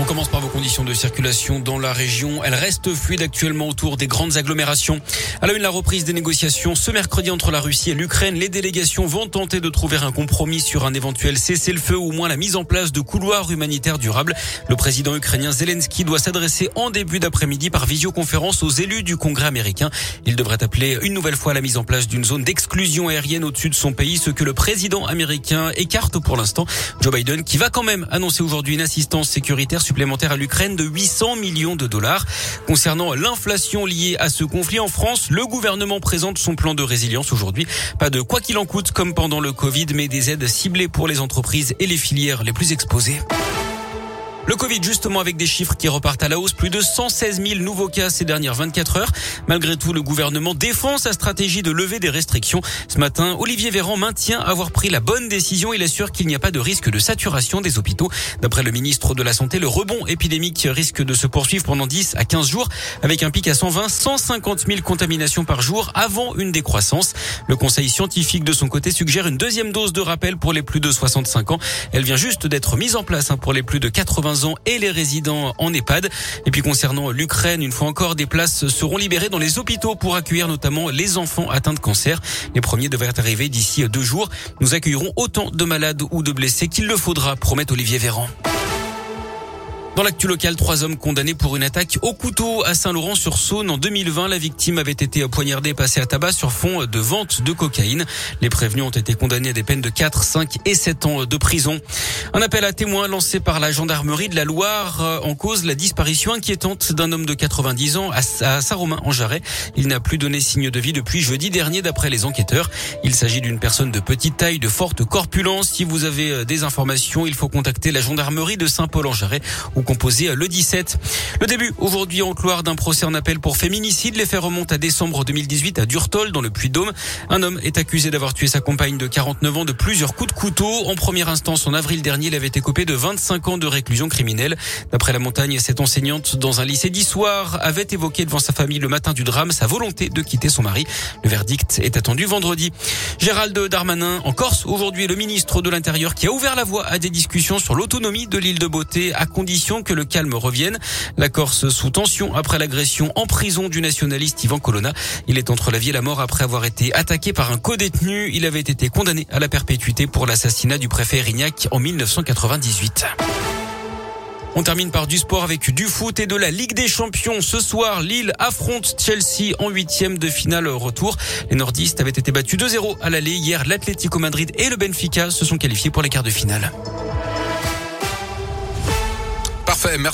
On commence par vos conditions de circulation dans la région. Elles restent fluides actuellement autour des grandes agglomérations. À la une, la reprise des négociations ce mercredi entre la Russie et l'Ukraine. Les délégations vont tenter de trouver un compromis sur un éventuel cessez-le-feu ou au moins la mise en place de couloirs humanitaires durables. Le président ukrainien Zelensky doit s'adresser en début d'après-midi par visioconférence aux élus du Congrès américain. Il devrait appeler une nouvelle fois la mise en place d'une zone d'exclusion aérienne au-dessus de son pays, ce que le président américain écarte pour l'instant. Joe Biden qui va quand même annoncer aujourd'hui une assistance sécuritaire supplémentaire à l'Ukraine de 800 millions de dollars. Concernant l'inflation liée à ce conflit en France, le gouvernement présente son plan de résilience aujourd'hui. Pas de quoi qu'il en coûte comme pendant le Covid, mais des aides ciblées pour les entreprises et les filières les plus exposées. Le Covid, justement, avec des chiffres qui repartent à la hausse, plus de 116 000 nouveaux cas ces dernières 24 heures. Malgré tout, le gouvernement défend sa stratégie de lever des restrictions. Ce matin, Olivier Véran maintient avoir pris la bonne décision. Il assure qu'il n'y a pas de risque de saturation des hôpitaux. D'après le ministre de la Santé, le rebond épidémique risque de se poursuivre pendant 10 à 15 jours, avec un pic à 120, 150 000 contaminations par jour avant une décroissance. Le conseil scientifique, de son côté, suggère une deuxième dose de rappel pour les plus de 65 ans. Elle vient juste d'être mise en place hein, pour les plus de 80 ans et les résidents en EHPAD. Et puis concernant l'Ukraine, une fois encore, des places seront libérées dans les hôpitaux pour accueillir notamment les enfants atteints de cancer. Les premiers devraient arriver d'ici deux jours. Nous accueillerons autant de malades ou de blessés qu'il le faudra, promet Olivier Véran. Dans l'actu local, trois hommes condamnés pour une attaque au couteau à Saint-Laurent-sur-Saône. En 2020, la victime avait été poignardée et passée à tabac sur fond de vente de cocaïne. Les prévenus ont été condamnés à des peines de 4, 5 et 7 ans de prison. Un appel à témoins lancé par la gendarmerie de la Loire euh, en cause la disparition inquiétante d'un homme de 90 ans à Saint-Romain en Jarret. Il n'a plus donné signe de vie depuis jeudi dernier d'après les enquêteurs. Il s'agit d'une personne de petite taille, de forte corpulence. Si vous avez euh, des informations, il faut contacter la gendarmerie de Saint-Paul en Jarret composé le 17. Le début aujourd'hui en Loire d'un procès en appel pour féminicide. Les faits remontent à décembre 2018 à Durtol dans le Puy-de-Dôme. Un homme est accusé d'avoir tué sa compagne de 49 ans de plusieurs coups de couteau. En première instance, en avril dernier, il avait été coupé de 25 ans de réclusion criminelle. D'après la montagne, cette enseignante dans un lycée d'histoire avait évoqué devant sa famille le matin du drame sa volonté de quitter son mari. Le verdict est attendu vendredi. Gérald Darmanin en Corse aujourd'hui le ministre de l'Intérieur qui a ouvert la voie à des discussions sur l'autonomie de l'île de Beauté à condition que le calme revienne. La Corse sous tension après l'agression en prison du nationaliste Ivan Colonna. Il est entre la vie et la mort après avoir été attaqué par un co-détenu. Il avait été condamné à la perpétuité pour l'assassinat du préfet Erignac en 1998. On termine par du sport avec du foot et de la Ligue des Champions. Ce soir, Lille affronte Chelsea en huitième de finale retour. Les nordistes avaient été battus 2-0 à l'aller. Hier, l'Atlético Madrid et le Benfica se sont qualifiés pour les quarts de finale. Merci.